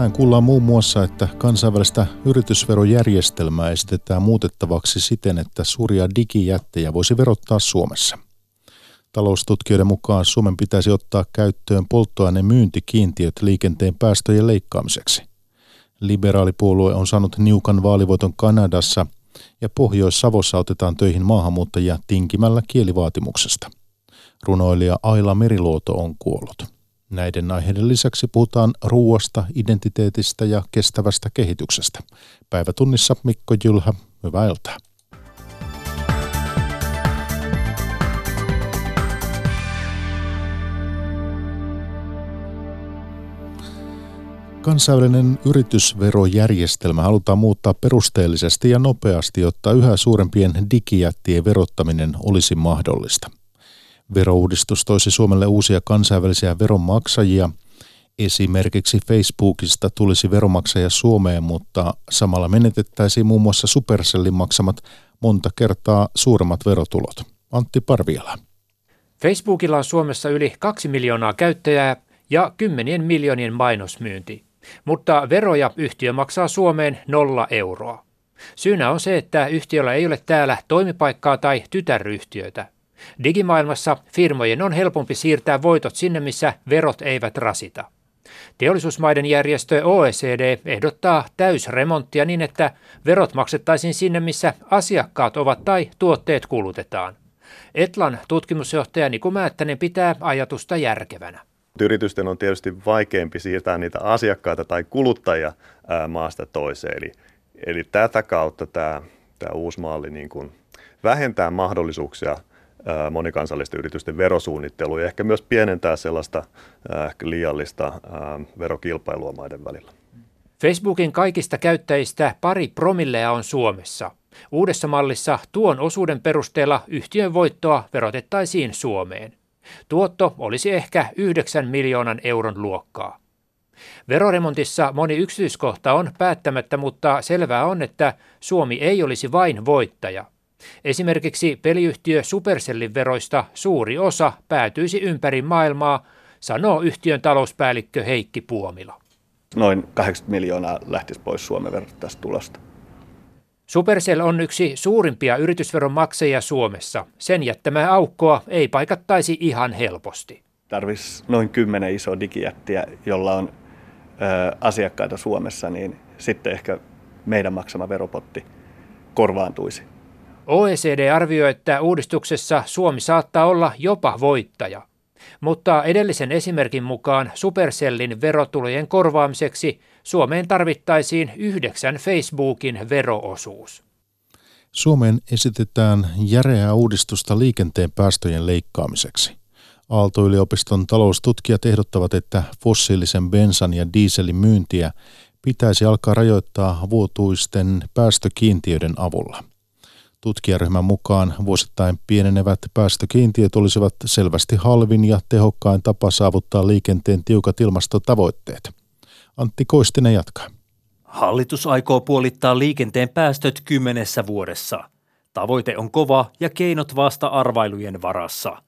Tänään kuullaan muun muassa, että kansainvälistä yritysverojärjestelmää esitetään muutettavaksi siten, että suuria digijättejä voisi verottaa Suomessa. Taloustutkijoiden mukaan Suomen pitäisi ottaa käyttöön polttoaineen myyntikiintiöt liikenteen päästöjen leikkaamiseksi. Liberaalipuolue on saanut niukan vaalivoiton Kanadassa ja Pohjois-Savossa otetaan töihin maahanmuuttajia tinkimällä kielivaatimuksesta. Runoilija Aila Meriluoto on kuollut. Näiden aiheiden lisäksi puhutaan ruuasta, identiteetistä ja kestävästä kehityksestä. Päivätunnissa Mikko Jylhä, hyvää iltaa. Kansainvälinen yritysverojärjestelmä halutaan muuttaa perusteellisesti ja nopeasti, jotta yhä suurempien digijättien verottaminen olisi mahdollista. Verouudistus toisi Suomelle uusia kansainvälisiä veronmaksajia. Esimerkiksi Facebookista tulisi veromaksaja Suomeen, mutta samalla menetettäisiin muun muassa Supercellin maksamat monta kertaa suuremmat verotulot. Antti Parviala. Facebookilla on Suomessa yli kaksi miljoonaa käyttäjää ja kymmenien miljoonien mainosmyynti. Mutta veroja yhtiö maksaa Suomeen nolla euroa. Syynä on se, että yhtiöllä ei ole täällä toimipaikkaa tai tytäryhtiöitä. Digimaailmassa firmojen on helpompi siirtää voitot sinne, missä verot eivät rasita. Teollisuusmaiden järjestö OECD ehdottaa täysremonttia niin, että verot maksettaisiin sinne, missä asiakkaat ovat tai tuotteet kulutetaan. Etlan tutkimusjohtaja Niku Määttänen pitää ajatusta järkevänä. Yritysten on tietysti vaikeampi siirtää niitä asiakkaita tai kuluttajia maasta toiseen. Eli, eli tätä kautta tämä, tämä uusi malli niin kuin vähentää mahdollisuuksia – monikansallisten yritysten verosuunnittelu ja ehkä myös pienentää sellaista liiallista verokilpailua maiden välillä. Facebookin kaikista käyttäjistä pari promillea on Suomessa. Uudessa mallissa tuon osuuden perusteella yhtiön voittoa verotettaisiin Suomeen. Tuotto olisi ehkä 9 miljoonan euron luokkaa. Veroremontissa moni yksityiskohta on päättämättä, mutta selvää on, että Suomi ei olisi vain voittaja – Esimerkiksi peliyhtiö Supercellin veroista suuri osa päätyisi ympäri maailmaa, sanoo yhtiön talouspäällikkö Heikki Puomila. Noin 80 miljoonaa lähtisi pois Suomen verran tästä tulosta. Supercell on yksi suurimpia yritysveron maksajia Suomessa. Sen jättämää aukkoa ei paikattaisi ihan helposti. Tarvisi noin kymmenen isoa digijättiä, jolla on ö, asiakkaita Suomessa, niin sitten ehkä meidän maksama veropotti korvaantuisi. OECD arvioi, että uudistuksessa Suomi saattaa olla jopa voittaja. Mutta edellisen esimerkin mukaan Supercellin verotulojen korvaamiseksi Suomeen tarvittaisiin yhdeksän Facebookin veroosuus. Suomeen esitetään järeää uudistusta liikenteen päästöjen leikkaamiseksi. Aalto-yliopiston taloustutkijat ehdottavat, että fossiilisen bensan ja dieselin myyntiä pitäisi alkaa rajoittaa vuotuisten päästökiintiöiden avulla. Tutkijaryhmän mukaan vuosittain pienenevät päästökiintiöt olisivat selvästi halvin ja tehokkain tapa saavuttaa liikenteen tiukat ilmastotavoitteet. Antti Koistinen jatkaa. Hallitus aikoo puolittaa liikenteen päästöt kymmenessä vuodessa. Tavoite on kova ja keinot vasta arvailujen varassa.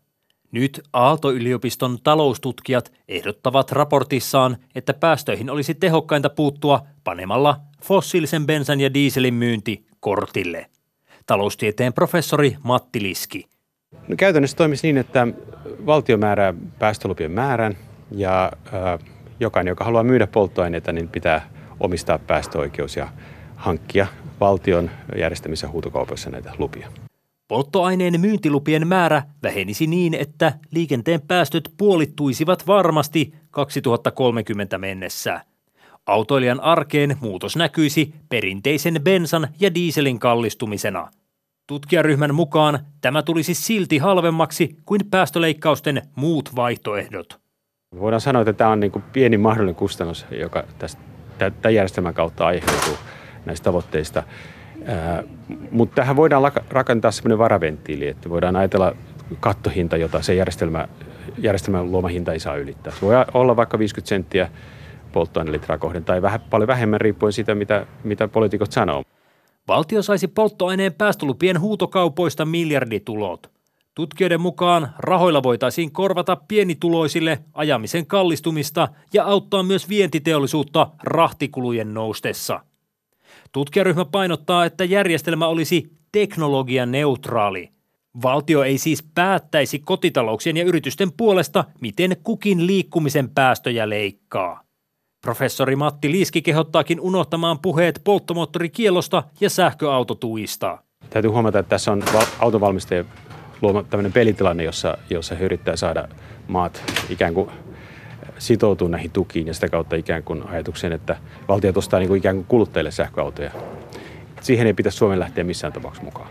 Nyt Aalto-yliopiston taloustutkijat ehdottavat raportissaan, että päästöihin olisi tehokkainta puuttua panemalla fossiilisen bensan ja dieselin myynti kortille – taloustieteen professori Matti Liski. No, käytännössä toimisi niin, että valtio määrää päästölupien määrän ja äh, jokainen, joka haluaa myydä polttoaineita, niin pitää omistaa päästöoikeus ja hankkia valtion järjestämissä huutokaupoissa näitä lupia. Polttoaineen myyntilupien määrä vähenisi niin, että liikenteen päästöt puolittuisivat varmasti 2030 mennessä. Autoilijan arkeen muutos näkyisi perinteisen bensan ja dieselin kallistumisena – Tutkijaryhmän mukaan tämä tulisi silti halvemmaksi kuin päästöleikkausten muut vaihtoehdot. Voidaan sanoa, että tämä on niin kuin pieni mahdollinen kustannus, joka tästä, tämän järjestelmän kautta aiheutuu näistä tavoitteista. mutta tähän voidaan rakentaa sellainen varaventtiili, että voidaan ajatella kattohinta, jota se järjestelmä, järjestelmän luoma hinta ei saa ylittää. Se voi olla vaikka 50 senttiä polttoainelitraa kohden tai vähän, paljon vähemmän riippuen siitä, mitä, mitä poliitikot sanoo. Valtio saisi polttoaineen päästölupien huutokaupoista miljarditulot. Tutkijoiden mukaan rahoilla voitaisiin korvata pienituloisille ajamisen kallistumista ja auttaa myös vientiteollisuutta rahtikulujen noustessa. Tutkijaryhmä painottaa, että järjestelmä olisi teknologian neutraali. Valtio ei siis päättäisi kotitalouksien ja yritysten puolesta, miten kukin liikkumisen päästöjä leikkaa. Professori Matti Liiski kehottaakin unohtamaan puheet polttomoottorikielosta ja sähköautotuista. Täytyy huomata, että tässä on autovalmistajien luoma tämmöinen pelitilanne, jossa, jossa he yrittää saada maat ikään kuin sitoutuu näihin tukiin ja sitä kautta ikään kuin ajatukseen, että valtiot ostaa niin kuin ikään kuin kuluttajille sähköautoja. Siihen ei pitäisi Suomen lähteä missään tapauksessa mukaan.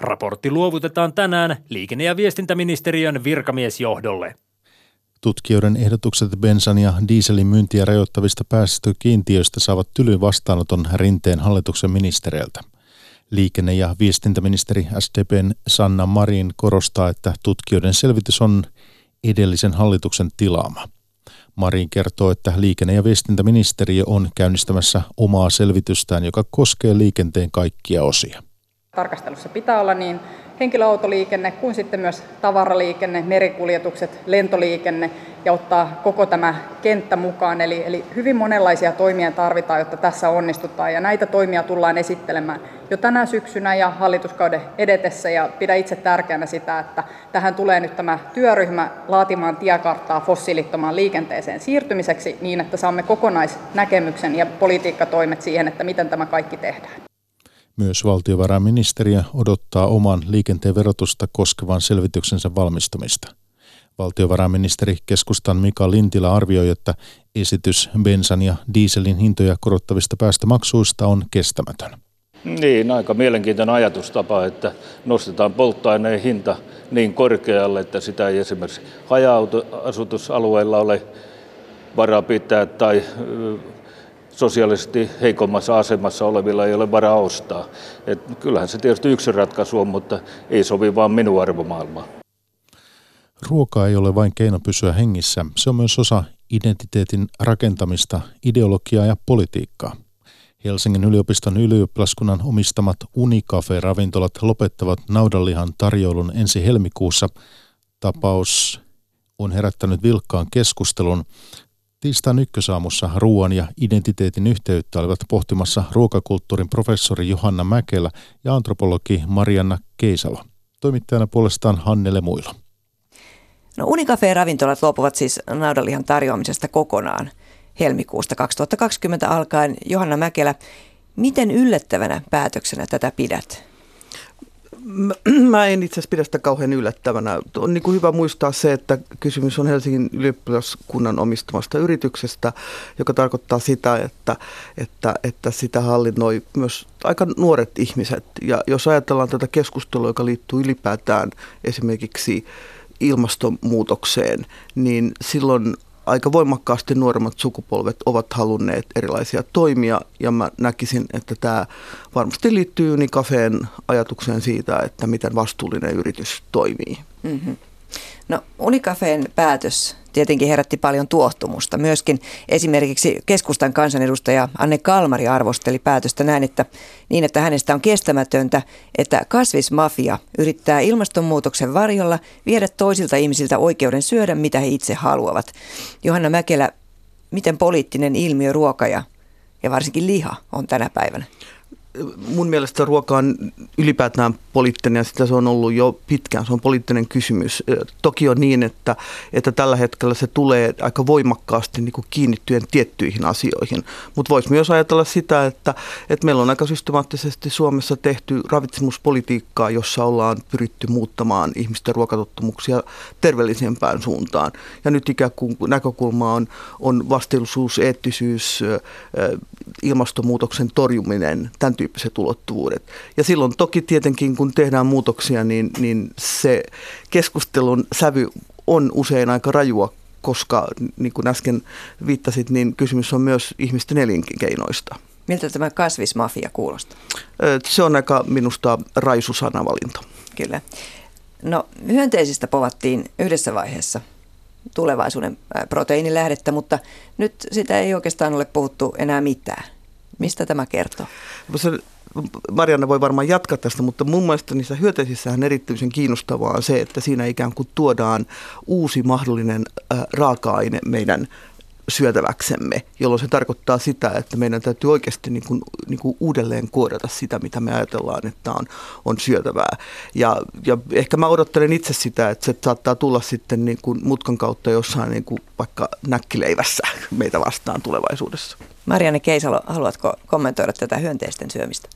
Raportti luovutetaan tänään liikenne- ja viestintäministeriön virkamiesjohdolle. Tutkijoiden ehdotukset bensan ja dieselin myyntiä rajoittavista päästökiintiöistä saavat tylyn vastaanoton rinteen hallituksen ministereiltä. Liikenne- ja viestintäministeri SDPn Sanna Marin korostaa, että tutkijoiden selvitys on edellisen hallituksen tilaama. Marin kertoo, että liikenne- ja viestintäministeriö on käynnistämässä omaa selvitystään, joka koskee liikenteen kaikkia osia. Tarkastelussa pitää olla niin henkilöautoliikenne kuin sitten myös tavaraliikenne, merikuljetukset, lentoliikenne ja ottaa koko tämä kenttä mukaan. Eli, eli hyvin monenlaisia toimia tarvitaan, jotta tässä onnistutaan ja näitä toimia tullaan esittelemään jo tänä syksynä ja hallituskauden edetessä ja pidän itse tärkeänä sitä, että tähän tulee nyt tämä työryhmä laatimaan tiekarttaa fossiilittomaan liikenteeseen siirtymiseksi niin, että saamme kokonaisnäkemyksen ja politiikkatoimet siihen, että miten tämä kaikki tehdään. Myös valtiovarainministeriö odottaa oman liikenteen verotusta koskevan selvityksensä valmistumista. Valtiovarainministeri keskustan Mika Lintilä arvioi, että esitys bensan ja dieselin hintoja korottavista päästömaksuista on kestämätön. Niin, aika mielenkiintoinen ajatustapa, että nostetaan polttoaineen hinta niin korkealle, että sitä ei esimerkiksi haja-asutusalueella ole varaa pitää tai sosiaalisesti heikommassa asemassa olevilla ei ole varaa ostaa. Et kyllähän se tietysti yksi ratkaisu on, mutta ei sovi vaan minun arvomaailmaan. Ruoka ei ole vain keino pysyä hengissä, se on myös osa identiteetin rakentamista, ideologiaa ja politiikkaa. Helsingin yliopiston ylioppilaskunnan omistamat Unicafe-ravintolat lopettavat naudanlihan tarjoulun ensi helmikuussa. Tapaus on herättänyt vilkkaan keskustelun. Tiistain ykkösaamussa ruoan ja identiteetin yhteyttä olivat pohtimassa ruokakulttuurin professori Johanna Mäkelä ja antropologi Marianna Keisalo. Toimittajana puolestaan Hannele Muilo. No Unicafe-ravintolat luopuvat siis naudanlihan tarjoamisesta kokonaan helmikuusta 2020 alkaen. Johanna Mäkelä, miten yllättävänä päätöksenä tätä pidät? Mä en itse asiassa pidä sitä kauhean yllättävänä. On niin kuin hyvä muistaa se, että kysymys on Helsingin ylioppilaskunnan omistamasta yrityksestä, joka tarkoittaa sitä, että, että, että sitä hallinnoi myös aika nuoret ihmiset. Ja jos ajatellaan tätä keskustelua, joka liittyy ylipäätään esimerkiksi ilmastonmuutokseen, niin silloin aika voimakkaasti nuoremmat sukupolvet ovat halunneet erilaisia toimia ja mä näkisin, että tämä varmasti liittyy Unicafeen ajatukseen siitä, että miten vastuullinen yritys toimii. Mm-hmm. No Unicafeen päätös tietenkin herätti paljon tuohtumusta. Myöskin esimerkiksi keskustan kansanedustaja Anne Kalmari arvosteli päätöstä näin, että niin, että hänestä on kestämätöntä, että kasvismafia yrittää ilmastonmuutoksen varjolla viedä toisilta ihmisiltä oikeuden syödä, mitä he itse haluavat. Johanna Mäkelä, miten poliittinen ilmiö ruoka ja, ja varsinkin liha on tänä päivänä? Mun mielestä ruoka on ylipäätään poliittinen ja sitä se on ollut jo pitkään. Se on poliittinen kysymys. Toki on niin, että, että tällä hetkellä se tulee aika voimakkaasti niin kiinnittyen tiettyihin asioihin. Mutta voisi myös ajatella sitä, että, että meillä on aika systemaattisesti Suomessa tehty ravitsemuspolitiikkaa, jossa ollaan pyritty muuttamaan ihmisten ruokatottumuksia terveellisempään suuntaan. Ja nyt ikään kuin näkökulma on, on vastuullisuus, eettisyys, ilmastonmuutoksen torjuminen, tämän tyyppiset ulottuvuudet. Ja silloin toki tietenkin, kun tehdään muutoksia, niin, niin se keskustelun sävy on usein aika rajua, koska niin kuin äsken viittasit, niin kysymys on myös ihmisten elinkeinoista. Miltä tämä kasvismafia kuulostaa? Se on aika minusta raisu sanavalinta. Kyllä. No hyönteisistä povattiin yhdessä vaiheessa tulevaisuuden proteiinilähdettä, mutta nyt sitä ei oikeastaan ole puhuttu enää mitään. Mistä tämä kertoo? Marianna voi varmaan jatkaa tästä, mutta mun mielestä niissä hyönteisissähän erityisen kiinnostavaa on se, että siinä ikään kuin tuodaan uusi mahdollinen raaka-aine meidän syötäväksemme, jolloin se tarkoittaa sitä, että meidän täytyy oikeasti niin kuin, niin kuin uudelleen koodata sitä, mitä me ajatellaan, että on, on syötävää. Ja, ja ehkä mä odottelen itse sitä, että se saattaa tulla sitten niin kuin mutkan kautta jossain niin kuin vaikka näkkileivässä meitä vastaan tulevaisuudessa. Marianne Keisalo, haluatko kommentoida tätä hyönteisten syömistä?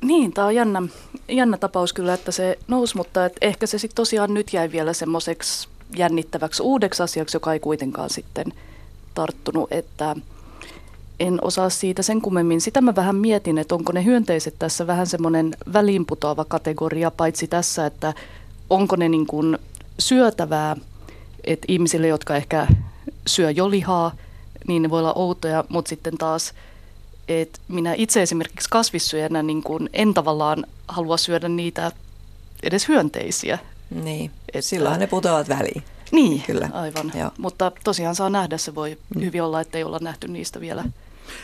Niin, tämä on jännä, jännä tapaus kyllä, että se nousi, mutta et ehkä se sitten tosiaan nyt jäi vielä semmoiseksi jännittäväksi uudeksi asiaksi, joka ei kuitenkaan sitten tarttunut, että en osaa siitä sen kummemmin. Sitä mä vähän mietin, että onko ne hyönteiset tässä vähän semmoinen väliinputoava kategoria, paitsi tässä, että onko ne niin kuin syötävää, että ihmisille, jotka ehkä syö jo lihaa, niin ne voi olla outoja, mutta sitten taas, että minä itse esimerkiksi kasvissyöjänä niin kuin en tavallaan halua syödä niitä edes hyönteisiä. Niin, että, silloinhan ne putoavat väliin. Niin, Kyllä. aivan. Joo. Mutta tosiaan saa nähdä, se voi mm. hyvin olla, että ei olla nähty niistä vielä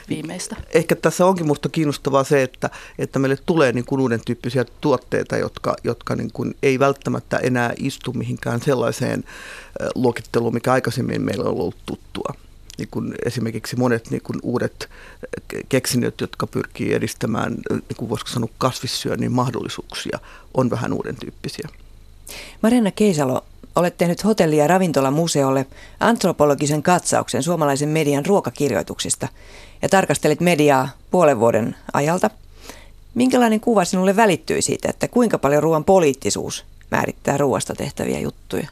viimeistä. Ehkä tässä onkin minusta kiinnostavaa se, että, että meille tulee niin kuin uuden tyyppisiä tuotteita, jotka, jotka niin kuin ei välttämättä enää istu mihinkään sellaiseen luokitteluun, mikä aikaisemmin meillä on ollut tuttua. Niin kuin esimerkiksi monet niin kuin uudet keksinnöt, jotka pyrkii edistämään, niin kuin voisiko sanoa, kasvissyönnin mahdollisuuksia, on vähän uuden tyyppisiä. Marianna Keisalo, olet tehnyt hotelli- ja ravintolamuseolle antropologisen katsauksen suomalaisen median ruokakirjoituksista ja tarkastelit mediaa puolen vuoden ajalta. Minkälainen kuva sinulle välittyi siitä, että kuinka paljon ruoan poliittisuus määrittää ruoasta tehtäviä juttuja?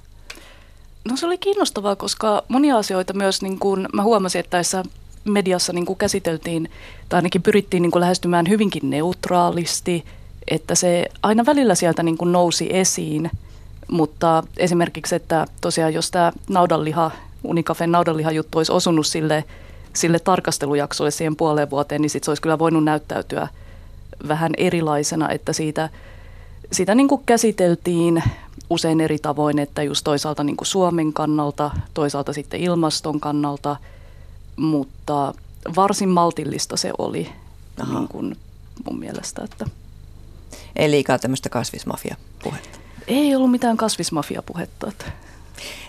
No se oli kiinnostavaa, koska monia asioita myös niin kuin mä huomasin, että tässä mediassa niin kuin käsiteltiin tai ainakin pyrittiin niin kuin lähestymään hyvinkin neutraalisti, että se aina välillä sieltä niin kuin nousi esiin – mutta esimerkiksi, että tosiaan jos tämä naudanliha, Unikafen naudanliha-juttu olisi osunut sille, sille tarkastelujaksolle siihen puoleen vuoteen, niin sit se olisi kyllä voinut näyttäytyä vähän erilaisena, että siitä, siitä niin kuin käsiteltiin usein eri tavoin, että just toisaalta niin kuin Suomen kannalta, toisaalta sitten ilmaston kannalta, mutta varsin maltillista se oli niin kuin mun mielestä. Että. Ei liikaa tämmöistä kasvismafia-puhetta. Ei ollut mitään kasvismafia-puhetta.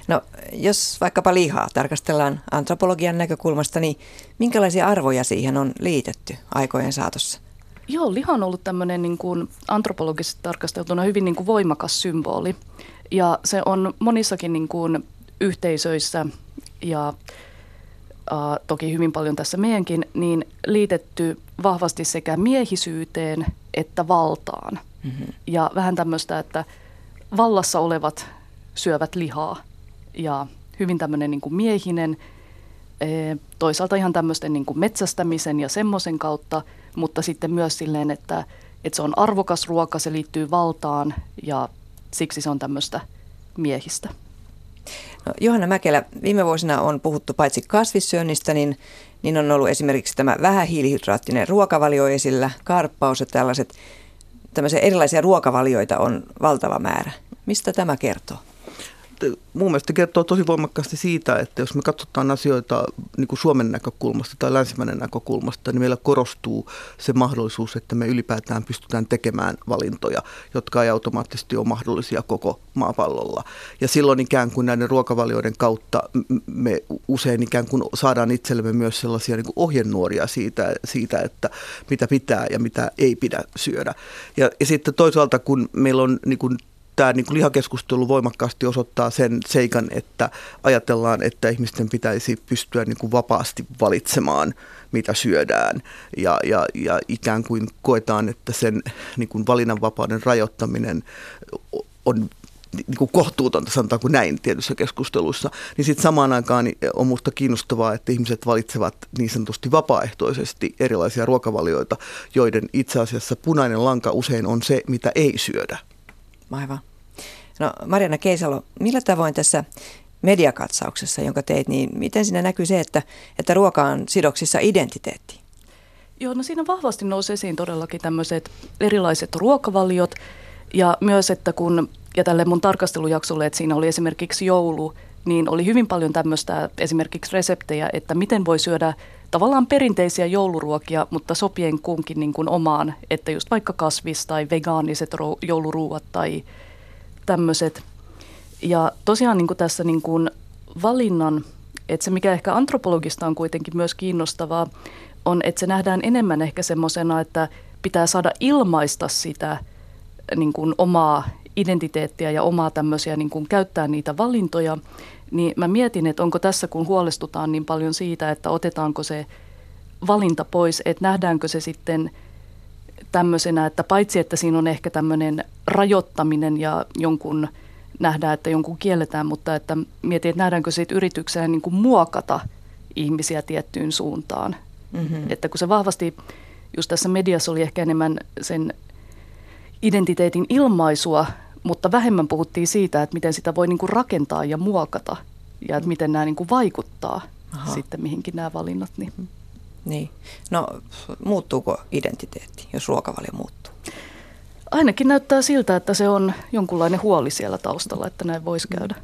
No, jos vaikkapa lihaa tarkastellaan antropologian näkökulmasta, niin minkälaisia arvoja siihen on liitetty aikojen saatossa? Joo, liha on ollut tämmöinen niin kuin antropologisesti tarkasteltuna hyvin niin kuin voimakas symboli. Ja se on monissakin niin kuin yhteisöissä ja äh, toki hyvin paljon tässä meidänkin, niin liitetty vahvasti sekä miehisyyteen että valtaan. Mm-hmm. Ja vähän tämmöistä, että – vallassa olevat syövät lihaa ja hyvin tämmöinen niin kuin miehinen, toisaalta ihan tämmöisten niin kuin metsästämisen ja semmoisen kautta, mutta sitten myös silleen, että, että se on arvokas ruoka, se liittyy valtaan ja siksi se on tämmöistä miehistä. No, Johanna Mäkelä, viime vuosina on puhuttu paitsi kasvissyönnistä, niin, niin on ollut esimerkiksi tämä vähähiilihydraattinen ruokavalio esillä, karppaus ja tällaiset tämmöisiä erilaisia ruokavalioita on valtava määrä. Mistä tämä kertoo? Mun mielestä kertoo tosi voimakkaasti siitä, että jos me katsotaan asioita niin kuin Suomen näkökulmasta tai länsimäinen näkökulmasta, niin meillä korostuu se mahdollisuus, että me ylipäätään pystytään tekemään valintoja, jotka ei automaattisesti ole mahdollisia koko maapallolla. Ja silloin ikään kuin näiden ruokavalioiden kautta me usein ikään kuin saadaan itsellemme myös sellaisia niin kuin ohjenuoria siitä, siitä, että mitä pitää ja mitä ei pidä syödä. Ja, ja sitten toisaalta, kun meillä on niin kuin tämä niin kuin lihakeskustelu voimakkaasti osoittaa sen seikan, että ajatellaan, että ihmisten pitäisi pystyä niin kuin vapaasti valitsemaan, mitä syödään. Ja, ja, ja ikään kuin koetaan, että sen niin kuin valinnanvapauden rajoittaminen on niin kuin kohtuutonta, sanotaanko näin tietyissä keskusteluissa, niin sitten samaan aikaan on minusta kiinnostavaa, että ihmiset valitsevat niin sanotusti vapaaehtoisesti erilaisia ruokavalioita, joiden itse asiassa punainen lanka usein on se, mitä ei syödä. Aivan. No Mariana Keisalo, millä tavoin tässä mediakatsauksessa, jonka teit, niin miten siinä näkyy se, että, että ruoka on sidoksissa identiteettiin? Joo, no siinä vahvasti nousi esiin todellakin tämmöiset erilaiset ruokavaliot ja myös, että kun, ja tälle mun tarkastelujaksolle, että siinä oli esimerkiksi joulu, niin oli hyvin paljon tämmöistä esimerkiksi reseptejä, että miten voi syödä tavallaan perinteisiä jouluruokia, mutta sopien kunkin niin kuin omaan, että just vaikka kasvis- tai vegaaniset jouluruuat tai tämmöiset. Ja tosiaan niin kuin tässä niin kuin valinnan, että se mikä ehkä antropologista on kuitenkin myös kiinnostavaa, on, että se nähdään enemmän ehkä semmoisena, että pitää saada ilmaista sitä niin kuin omaa identiteettiä ja omaa tämmöisiä, niin kuin käyttää niitä valintoja, niin mä mietin, että onko tässä, kun huolestutaan niin paljon siitä, että otetaanko se valinta pois, että nähdäänkö se sitten tämmöisenä, että paitsi että siinä on ehkä tämmöinen rajoittaminen ja jonkun nähdään, että jonkun kielletään, mutta että mietin, että nähdäänkö siitä yritykseen niin kuin muokata ihmisiä tiettyyn suuntaan. Mm-hmm. Että kun se vahvasti, just tässä mediassa oli ehkä enemmän sen identiteetin ilmaisua, mutta vähemmän puhuttiin siitä, että miten sitä voi niin kuin rakentaa ja muokata ja että miten nämä niin kuin vaikuttaa Aha. sitten mihinkin nämä valinnat. Niin. niin. No muuttuuko identiteetti, jos ruokavalio muuttuu? Ainakin näyttää siltä, että se on jonkunlainen huoli siellä taustalla, että näin voisi käydä.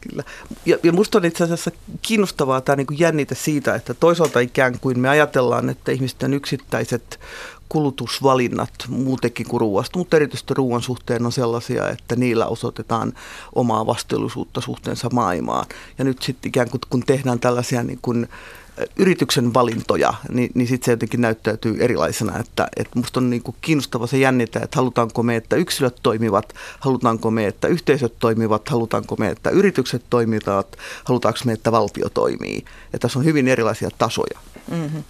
Kyllä. Ja, ja musta on itse asiassa kiinnostavaa tämä niin jännite siitä, että toisaalta ikään kuin me ajatellaan, että ihmisten yksittäiset kulutusvalinnat muutenkin kuin ruoasta, mutta erityisesti ruoan suhteen on sellaisia, että niillä osoitetaan omaa vastuullisuutta suhteensa maailmaan. Ja nyt sitten ikään kuin kun tehdään tällaisia niin kuin yrityksen valintoja, niin, niin sitten se jotenkin näyttäytyy erilaisena. Että, että musta on niin kuin kiinnostava se jännitä, että halutaanko me, että yksilöt toimivat, halutaanko me, että yhteisöt toimivat, halutaanko me, että yritykset toimivat, halutaanko me, että valtio toimii. Että tässä on hyvin erilaisia tasoja. Mm-hmm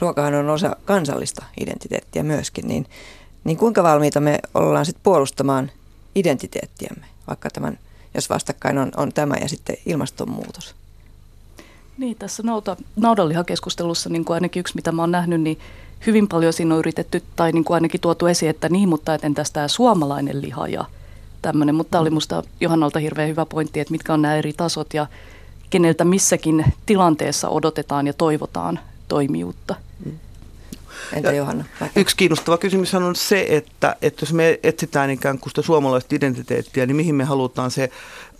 ruokahan on osa kansallista identiteettiä myöskin, niin, niin kuinka valmiita me ollaan sitten puolustamaan identiteettiämme, vaikka tämän, jos vastakkain on, on tämä ja sitten ilmastonmuutos? Niin, tässä nauta, naudanlihakeskustelussa niin kuin ainakin yksi, mitä mä oon nähnyt, niin hyvin paljon siinä on yritetty, tai niin kuin ainakin tuotu esiin, että niin, mutta eten tästä suomalainen liha ja tämmöinen. Mutta tämä oli musta Johannalta hirveän hyvä pointti, että mitkä on nämä eri tasot ja keneltä missäkin tilanteessa odotetaan ja toivotaan toimijuutta. Entä Johanna? Vaikka? Yksi kiinnostava kysymys on se, että, että jos me etsitään ikään kuin sitä suomalaista identiteettiä, niin mihin me halutaan se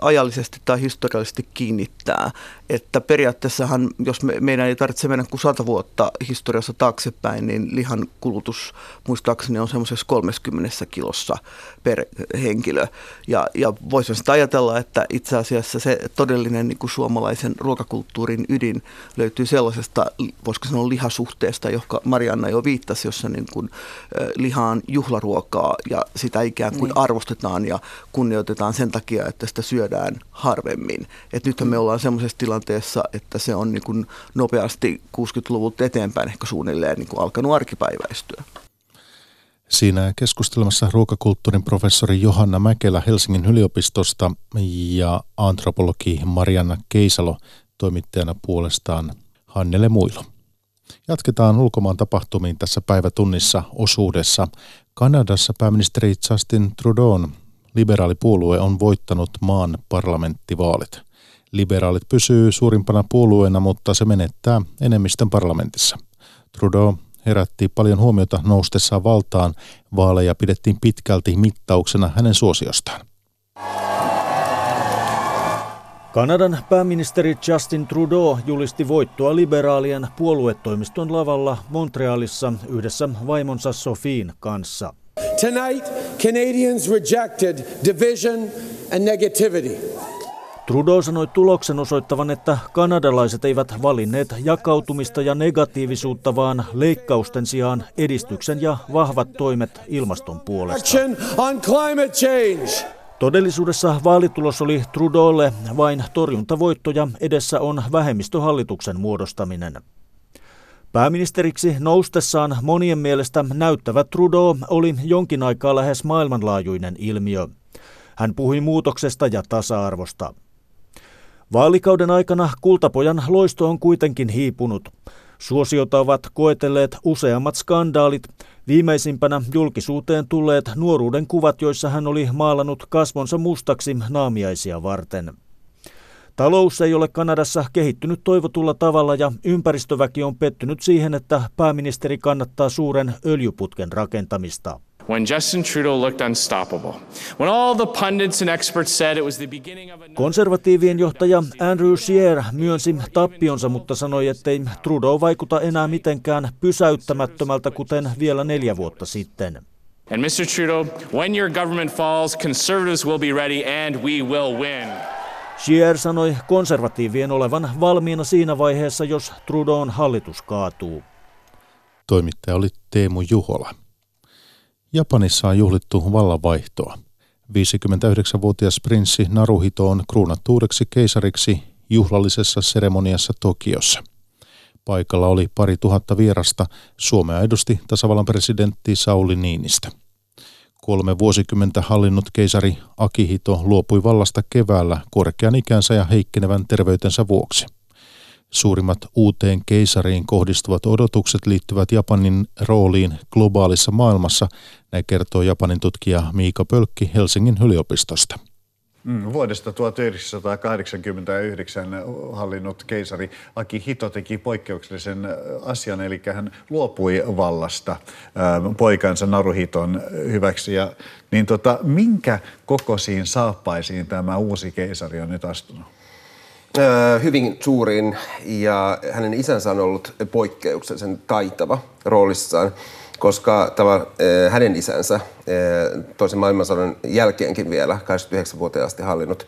ajallisesti tai historiallisesti kiinnittää. Että periaatteessahan, jos me, meidän ei tarvitse mennä kuin sata vuotta historiassa taaksepäin, niin lihan kulutus muistaakseni on semmoisessa 30 kilossa per henkilö. Ja, ja voisi sitä ajatella, että itse asiassa se todellinen niin kuin suomalaisen ruokakulttuurin ydin löytyy sellaisesta, voisiko sanoa lihasuhteesta, joka Marianna jo viittasi, jossa niin kuin, liha on juhlaruokaa ja sitä ikään kuin niin. arvostetaan ja kunnioitetaan sen takia, että sitä syödään harvemmin. Et nythän me ollaan semmoisessa tilanteessa, että se on niin kuin nopeasti 60-luvulta eteenpäin ehkä suunnilleen niin kuin alkanut arkipäiväistyä. Siinä keskustelemassa ruokakulttuurin professori Johanna Mäkelä Helsingin yliopistosta ja antropologi Marianna Keisalo toimittajana puolestaan Hannele Muilo. Jatketaan ulkomaan tapahtumiin tässä päivätunnissa osuudessa. Kanadassa pääministeri Justin Trudeau liberaalipuolue on voittanut maan parlamenttivaalit. Liberaalit pysyy suurimpana puolueena, mutta se menettää enemmistön parlamentissa. Trudeau herätti paljon huomiota noustessaan valtaan. Vaaleja pidettiin pitkälti mittauksena hänen suosiostaan. Kanadan pääministeri Justin Trudeau julisti voittoa liberaalien puoluetoimiston lavalla Montrealissa yhdessä vaimonsa Sofien kanssa. Tonight, Canadians rejected division and negativity. Trudeau sanoi tuloksen osoittavan, että kanadalaiset eivät valinneet jakautumista ja negatiivisuutta, vaan leikkausten sijaan edistyksen ja vahvat toimet ilmaston puolesta. Todellisuudessa vaalitulos oli Trudeaulle vain torjuntavoitto ja edessä on vähemmistöhallituksen muodostaminen. Pääministeriksi noustessaan monien mielestä näyttävä Trudeau oli jonkin aikaa lähes maailmanlaajuinen ilmiö. Hän puhui muutoksesta ja tasa-arvosta. Vaalikauden aikana kultapojan loisto on kuitenkin hiipunut. Suosiota ovat koetelleet useammat skandaalit, viimeisimpänä julkisuuteen tulleet nuoruuden kuvat, joissa hän oli maalannut kasvonsa mustaksi naamiaisia varten. Talous ei ole Kanadassa kehittynyt toivotulla tavalla ja ympäristöväki on pettynyt siihen, että pääministeri kannattaa suuren öljyputken rakentamista. When Justin Trudeau looked unstoppable. When all the pundits and experts said it was the beginning of a... Konservatiivien johtaja Andrew Scheer myönsi tappionsa, mutta sanoi, ettei Trudeau vaikuta enää mitenkään pysäyttämättömältä, kuten vielä neljä vuotta sitten. And Mr. Trudeau, when your government falls, conservatives will be ready and we will win. Scheer sanoi konservatiivien olevan valmiina siinä vaiheessa, jos Trudeau'n hallitus kaatuu. Toimittaja oli Teemu Juhola. Japanissa on juhlittu vallanvaihtoa. 59-vuotias prinssi Naruhito on kruunattu uudeksi keisariksi juhlallisessa seremoniassa Tokiossa. Paikalla oli pari tuhatta vierasta. Suomea edusti tasavallan presidentti Sauli Niinistä. Kolme vuosikymmentä hallinnut keisari Akihito luopui vallasta keväällä korkean ikänsä ja heikkenevän terveytensä vuoksi. Suurimmat uuteen keisariin kohdistuvat odotukset liittyvät Japanin rooliin globaalissa maailmassa, näin kertoo Japanin tutkija Miika Pölkki Helsingin yliopistosta. Mm, vuodesta 1989 hallinnut keisari Akihito teki poikkeuksellisen asian, eli hän luopui vallasta poikansa Naruhiton hyväksi. Ja, niin tota, minkä kokoisiin saappaisiin tämä uusi keisari on nyt astunut? Hyvin suuriin ja hänen isänsä on ollut poikkeuksellisen taitava roolissaan, koska tämä, hänen isänsä toisen maailmansodan jälkeenkin vielä 29-vuotiaasti hallinnut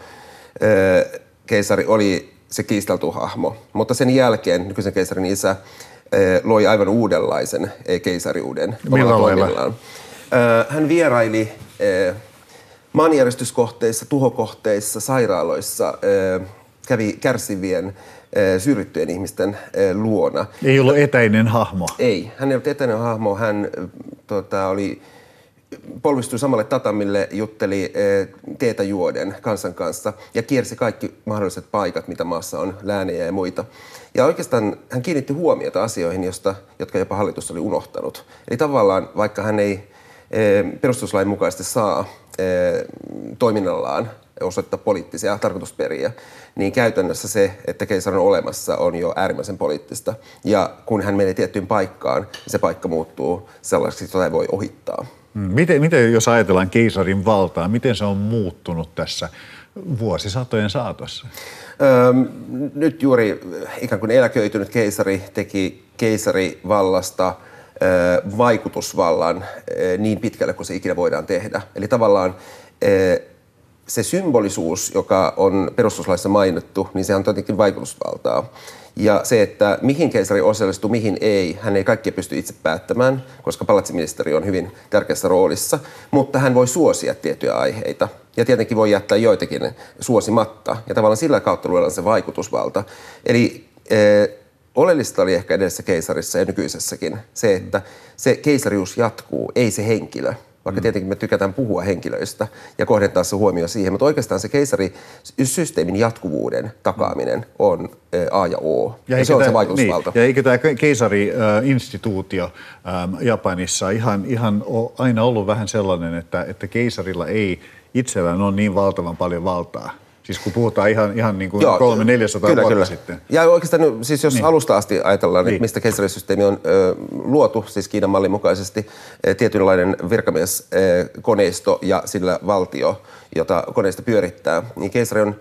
keisari oli se kiisteltu hahmo. Mutta sen jälkeen nykyisen keisarin isä loi aivan uudenlaisen keisariuden toimillaan. Hän vieraili maanjäristyskohteissa, tuhokohteissa, sairaaloissa, kävi kärsivien syrjittyjen ihmisten luona. Ei ollut etäinen hahmo. Ei, hän ei ollut etäinen hahmo. Hän tota, oli polvistui samalle tatamille, jutteli teetä juoden kansan kanssa ja kiersi kaikki mahdolliset paikat, mitä maassa on, läänejä ja muita. Ja oikeastaan hän kiinnitti huomiota asioihin, josta, jotka jopa hallitus oli unohtanut. Eli tavallaan, vaikka hän ei perustuslain mukaisesti saa toiminnallaan osoittaa poliittisia tarkoitusperiä, niin käytännössä se, että keisari on olemassa, on jo äärimmäisen poliittista. Ja kun hän menee tiettyyn paikkaan, se paikka muuttuu sellaiseksi, että ei voi ohittaa. Miten, miten jos ajatellaan keisarin valtaa, miten se on muuttunut tässä vuosisatojen saatossa? Öö, nyt juuri ikään kuin eläköitynyt keisari teki keisarivallasta öö, vaikutusvallan öö, niin pitkälle kuin se ikinä voidaan tehdä. Eli tavallaan öö, se symbolisuus, joka on perustuslaissa mainittu, niin se on tietenkin vaikutusvaltaa. Ja se, että mihin keisari osallistuu, mihin ei, hän ei kaikkia pysty itse päättämään, koska palatsiministeri on hyvin tärkeässä roolissa, mutta hän voi suosia tiettyjä aiheita. Ja tietenkin voi jättää joitakin suosimatta. Ja tavallaan sillä kautta luodaan se vaikutusvalta. Eli eh, oleellista oli ehkä edellisessä keisarissa ja nykyisessäkin se, että se keisarius jatkuu, ei se henkilö. Vaikka mm. tietenkin me tykätään puhua henkilöistä ja kohdentaa se huomio siihen, mutta oikeastaan se keisarisysteemin jatkuvuuden takaaminen on A ja O. Ja, ja se on tämä, se vaikutusvalta. Niin, ja eikö tämä keisari-instituutio Japanissa ihan, ihan aina ollut vähän sellainen, että, että keisarilla ei itsellään ole niin valtavan paljon valtaa? Siis kun puhutaan ihan, ihan niin kuin kolme, neljäsataa vuotta kyllä. sitten. Ja oikeastaan, siis jos niin. alusta asti ajatellaan, niin. mistä keisarisysteemi on ö, luotu, siis Kiinan mallin mukaisesti, e, tietynlainen virkamieskoneisto ja sillä valtio, jota koneista pyörittää, niin keisari on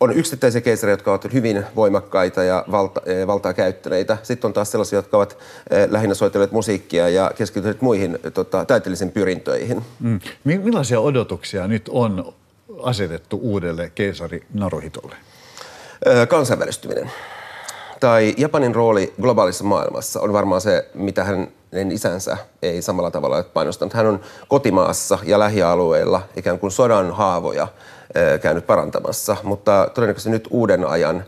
on yksittäisiä keisareja, jotka ovat hyvin voimakkaita ja valta, e, valtaa käyttäneitä. Sitten on taas sellaisia, jotka ovat e, lähinnä soitelleet musiikkia ja keskittyneet muihin tota, taiteellisiin pyrintöihin. Mm. Millaisia odotuksia nyt on asetettu uudelle keisari Naruhitolle? Kansainvälistyminen tai Japanin rooli globaalissa maailmassa on varmaan se, mitä hänen isänsä ei samalla tavalla painostanut. Hän on kotimaassa ja lähialueilla ikään kuin sodan haavoja käynyt parantamassa, mutta todennäköisesti nyt uuden ajan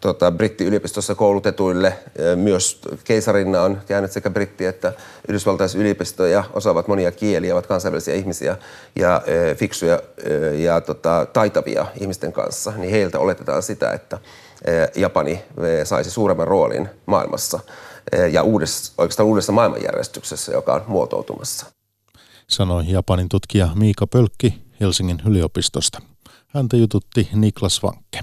tota, brittiyliopistossa koulutetuille. Myös keisarinna on käynyt sekä britti- että yhdysvaltaisyliopistoja, osaavat monia kieliä, ovat kansainvälisiä ihmisiä ja e, fiksuja e, ja tota, taitavia ihmisten kanssa. Niin heiltä oletetaan sitä, että e, Japani saisi suuremman roolin maailmassa ja uudessa, oikeastaan uudessa maailmanjärjestyksessä, joka on muotoutumassa. Sanoi Japanin tutkija Miika Pölkki Helsingin yliopistosta. Häntä jututti Niklas Vankke.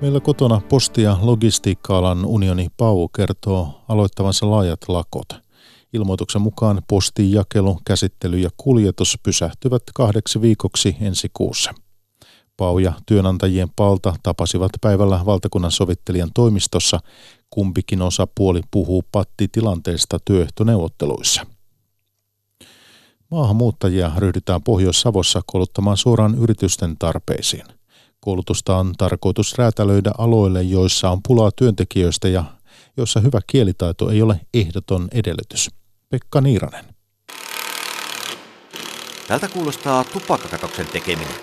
Meillä kotona posti- ja logistiikka-alan unioni PAU kertoo aloittavansa laajat lakot. Ilmoituksen mukaan postin jakelu, käsittely ja kuljetus pysähtyvät kahdeksi viikoksi ensi kuussa. PAU ja työnantajien palta tapasivat päivällä valtakunnan sovittelijan toimistossa. Kumpikin osapuoli puhuu pattitilanteesta työehtoneuvotteluissa. Maahanmuuttajia ryhdytään Pohjois-Savossa kouluttamaan suoraan yritysten tarpeisiin. Koulutusta on tarkoitus räätälöidä aloille, joissa on pulaa työntekijöistä ja joissa hyvä kielitaito ei ole ehdoton edellytys. Pekka Niiranen. Tältä kuulostaa tupakkakatoksen tekeminen.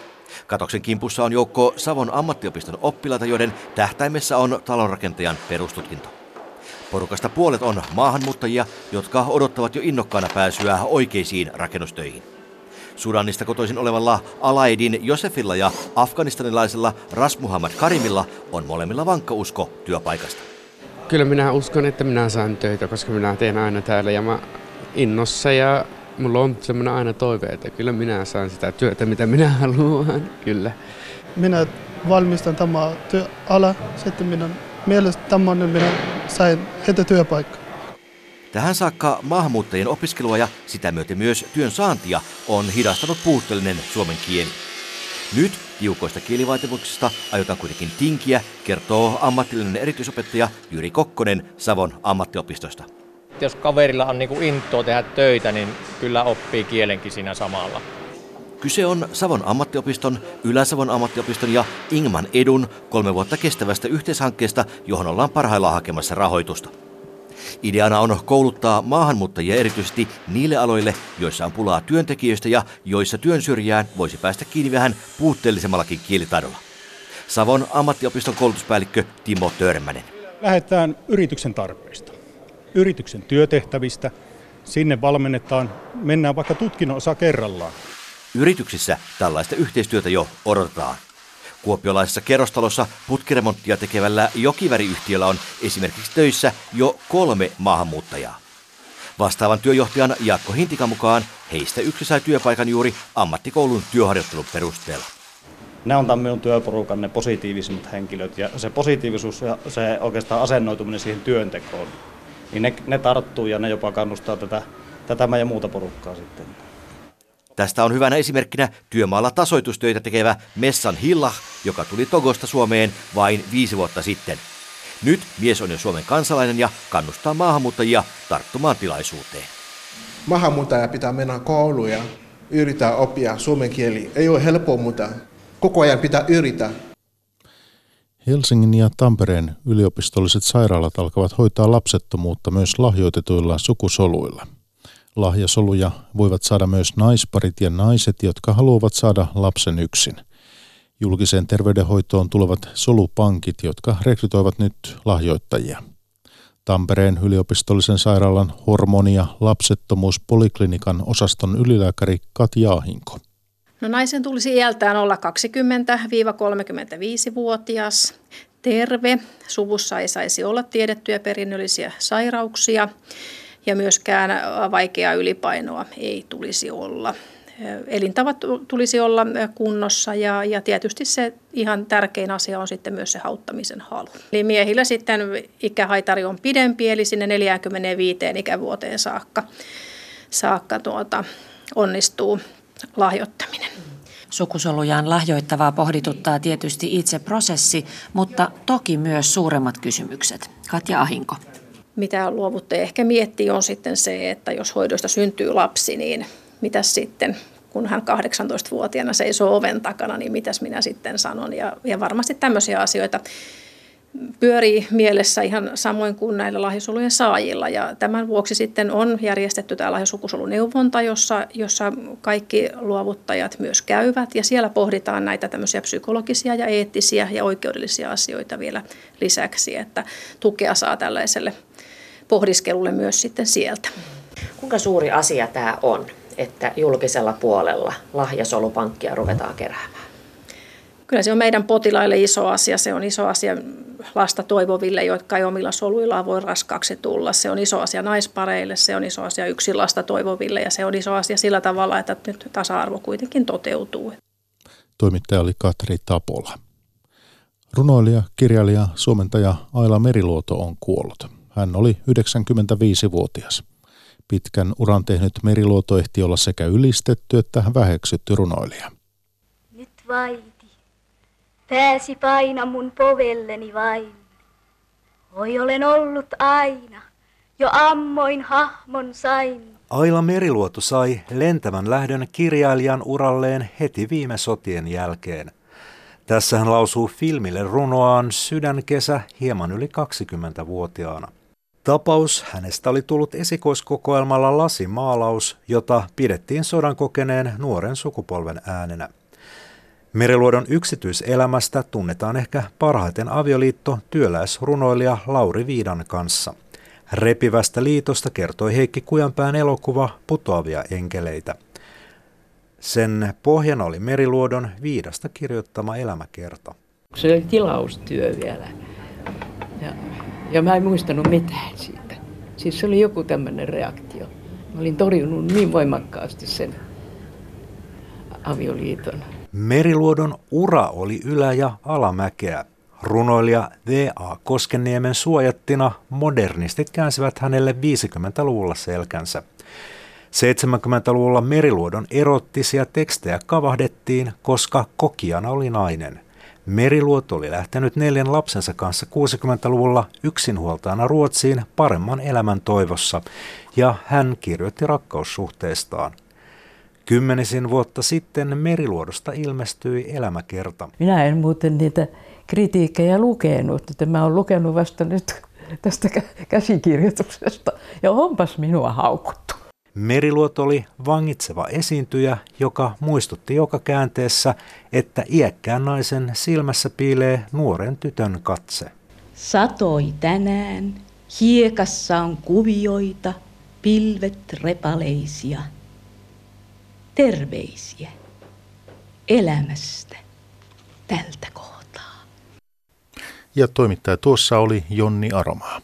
Katoksen kimpussa on joukko Savon ammattiopiston oppilaita, joiden tähtäimessä on talonrakentajan perustutkinto. Porukasta puolet on maahanmuuttajia, jotka odottavat jo innokkaana pääsyä oikeisiin rakennustöihin. Sudanista kotoisin olevalla Alaedin Josefilla ja afganistanilaisella Rasmuhammad Karimilla on molemmilla vankka usko työpaikasta. Kyllä minä uskon, että minä saan töitä, koska minä teen aina täällä ja mä innossa ja mulla on semmoinen aina toive, että kyllä minä saan sitä työtä, mitä minä haluan, kyllä. Minä valmistan tämä työala, sitten minun mielestä tämä minä sain heti työpaikka. Tähän saakka maahanmuuttajien opiskelua ja sitä myöten myös työn saantia on hidastanut puutteellinen suomen kieli. Nyt tiukoista kielivaatimuksista aiotaan kuitenkin tinkiä, kertoo ammatillinen erityisopettaja Jyri Kokkonen Savon ammattiopistosta. Jos kaverilla on niinku intoa tehdä töitä, niin kyllä oppii kielenkin siinä samalla. Kyse on Savon ammattiopiston, Ylä-Savon ammattiopiston ja Ingman edun kolme vuotta kestävästä yhteishankkeesta, johon ollaan parhaillaan hakemassa rahoitusta. Ideana on kouluttaa maahanmuuttajia erityisesti niille aloille, joissa on pulaa työntekijöistä ja joissa työn syrjään voisi päästä kiinni vähän puutteellisemmallakin kielitaidolla. Savon ammattiopiston koulutuspäällikkö Timo Törmänen. Lähdetään yrityksen tarpeista, yrityksen työtehtävistä. Sinne valmennetaan, mennään vaikka tutkinnon osa kerrallaan. Yrityksissä tällaista yhteistyötä jo odotetaan. Kuopiolaisessa kerrostalossa putkiremonttia tekevällä Jokiväriyhtiöllä on esimerkiksi töissä jo kolme maahanmuuttajaa. Vastaavan työjohtajan Jaakko Hintikan mukaan heistä yksi sai työpaikan juuri ammattikoulun työharjoittelun perusteella. Ne on tämän minun työporukan ne positiivisimmat henkilöt ja se positiivisuus ja se oikeastaan asennoituminen siihen työntekoon, niin ne, ne tarttuu ja ne jopa kannustaa tätä, tätä meidän muuta porukkaa sitten. Tästä on hyvänä esimerkkinä työmaalla tasoitustöitä tekevä Messan Hillah, joka tuli Togosta Suomeen vain viisi vuotta sitten. Nyt mies on jo Suomen kansalainen ja kannustaa maahanmuuttajia tarttumaan tilaisuuteen. Maahanmuuttaja pitää mennä kouluun ja yrittää oppia suomen kieli. Ei ole helppoa, mutta koko ajan pitää yrittää. Helsingin ja Tampereen yliopistolliset sairaalat alkavat hoitaa lapsettomuutta myös lahjoitetuilla sukusoluilla. Lahjasoluja voivat saada myös naisparit ja naiset, jotka haluavat saada lapsen yksin. Julkiseen terveydenhoitoon tulevat solupankit, jotka rekrytoivat nyt lahjoittajia. Tampereen yliopistollisen sairaalan hormonia lapsettomuuspoliklinikan osaston ylilääkäri Katja Ahinko. No naisen tulisi iältään olla 20-35-vuotias, terve, suvussa ei saisi olla tiedettyjä perinnöllisiä sairauksia ja myöskään vaikeaa ylipainoa ei tulisi olla. Elintavat tulisi olla kunnossa ja, ja tietysti se ihan tärkein asia on sitten myös se hauttamisen halu. Eli miehillä sitten ikähaitari on pidempi, eli sinne 45 ikävuoteen saakka, saakka tuota, onnistuu lahjoittaminen. Sukusolujaan lahjoittavaa pohdituttaa tietysti itse prosessi, mutta toki myös suuremmat kysymykset. Katja Ahinko mitä luovuttaja ehkä miettii on sitten se, että jos hoidoista syntyy lapsi, niin mitä sitten, kun hän 18-vuotiaana seisoo oven takana, niin mitäs minä sitten sanon. Ja, ja varmasti tämmöisiä asioita pyörii mielessä ihan samoin kuin näillä lahjasolujen saajilla. Ja tämän vuoksi sitten on järjestetty tämä lahjasukusoluneuvonta, jossa, jossa kaikki luovuttajat myös käyvät. Ja siellä pohditaan näitä tämmöisiä psykologisia ja eettisiä ja oikeudellisia asioita vielä lisäksi, että tukea saa tällaiselle pohdiskelulle myös sitten sieltä. Kuinka suuri asia tämä on, että julkisella puolella lahjasolupankkia ruvetaan keräämään? Kyllä se on meidän potilaille iso asia. Se on iso asia lasta toivoville, jotka ei omilla soluillaan voi raskaaksi tulla. Se on iso asia naispareille, se on iso asia yksin lasta toivoville ja se on iso asia sillä tavalla, että nyt tasa-arvo kuitenkin toteutuu. Toimittaja oli Katri Tapola. Runoilija, kirjailija, suomentaja Aila Meriluoto on kuollut. Hän oli 95-vuotias. Pitkän uran tehnyt Meriluoto ehti olla sekä ylistetty että väheksytty runoilija. Nyt vaiti, pääsi paina mun povelleni vain. Oi olen ollut aina, jo ammoin hahmon sain. Aila Meriluoto sai lentävän lähdön kirjailijan uralleen heti viime sotien jälkeen. Tässä hän lausuu filmille runoaan Sydänkesä hieman yli 20-vuotiaana. Tapaus hänestä oli tullut esikoiskokoelmalla lasimaalaus, jota pidettiin sodan kokeneen nuoren sukupolven äänenä. Meriluodon yksityiselämästä tunnetaan ehkä parhaiten avioliitto työläisrunoilija Lauri Viidan kanssa. Repivästä liitosta kertoi Heikki Kujanpään elokuva Putoavia enkeleitä. Sen pohjana oli Meriluodon viidasta kirjoittama elämäkerta. Se oli tilaustyö vielä. Ja, ja mä en muistanut mitään siitä. Siis se oli joku tämmöinen reaktio. Mä olin torjunut niin voimakkaasti sen avioliiton. Meriluodon ura oli ylä- ja alamäkeä. Runoilija V.A. Koskenniemen suojattina modernistit käänsivät hänelle 50-luvulla selkänsä. 70-luvulla Meriluodon erottisia tekstejä kavahdettiin, koska kokijana oli nainen. Meriluoto oli lähtenyt neljän lapsensa kanssa 60-luvulla yksinhuoltajana Ruotsiin paremman elämän toivossa, ja hän kirjoitti rakkaussuhteestaan. Kymmenisin vuotta sitten Meriluodosta ilmestyi elämäkerta. Minä en muuten niitä kritiikkejä lukenut, että mä oon lukenut vasta nyt tästä käsikirjoituksesta, ja onpas minua haukuttu. Meriluoto oli vangitseva esiintyjä, joka muistutti joka käänteessä, että iäkkään naisen silmässä piilee nuoren tytön katse. Satoi tänään, hiekassa on kuvioita, pilvet repaleisia. Terveisiä elämästä tältä kohtaa. Ja toimittaja tuossa oli Jonni Aromaa.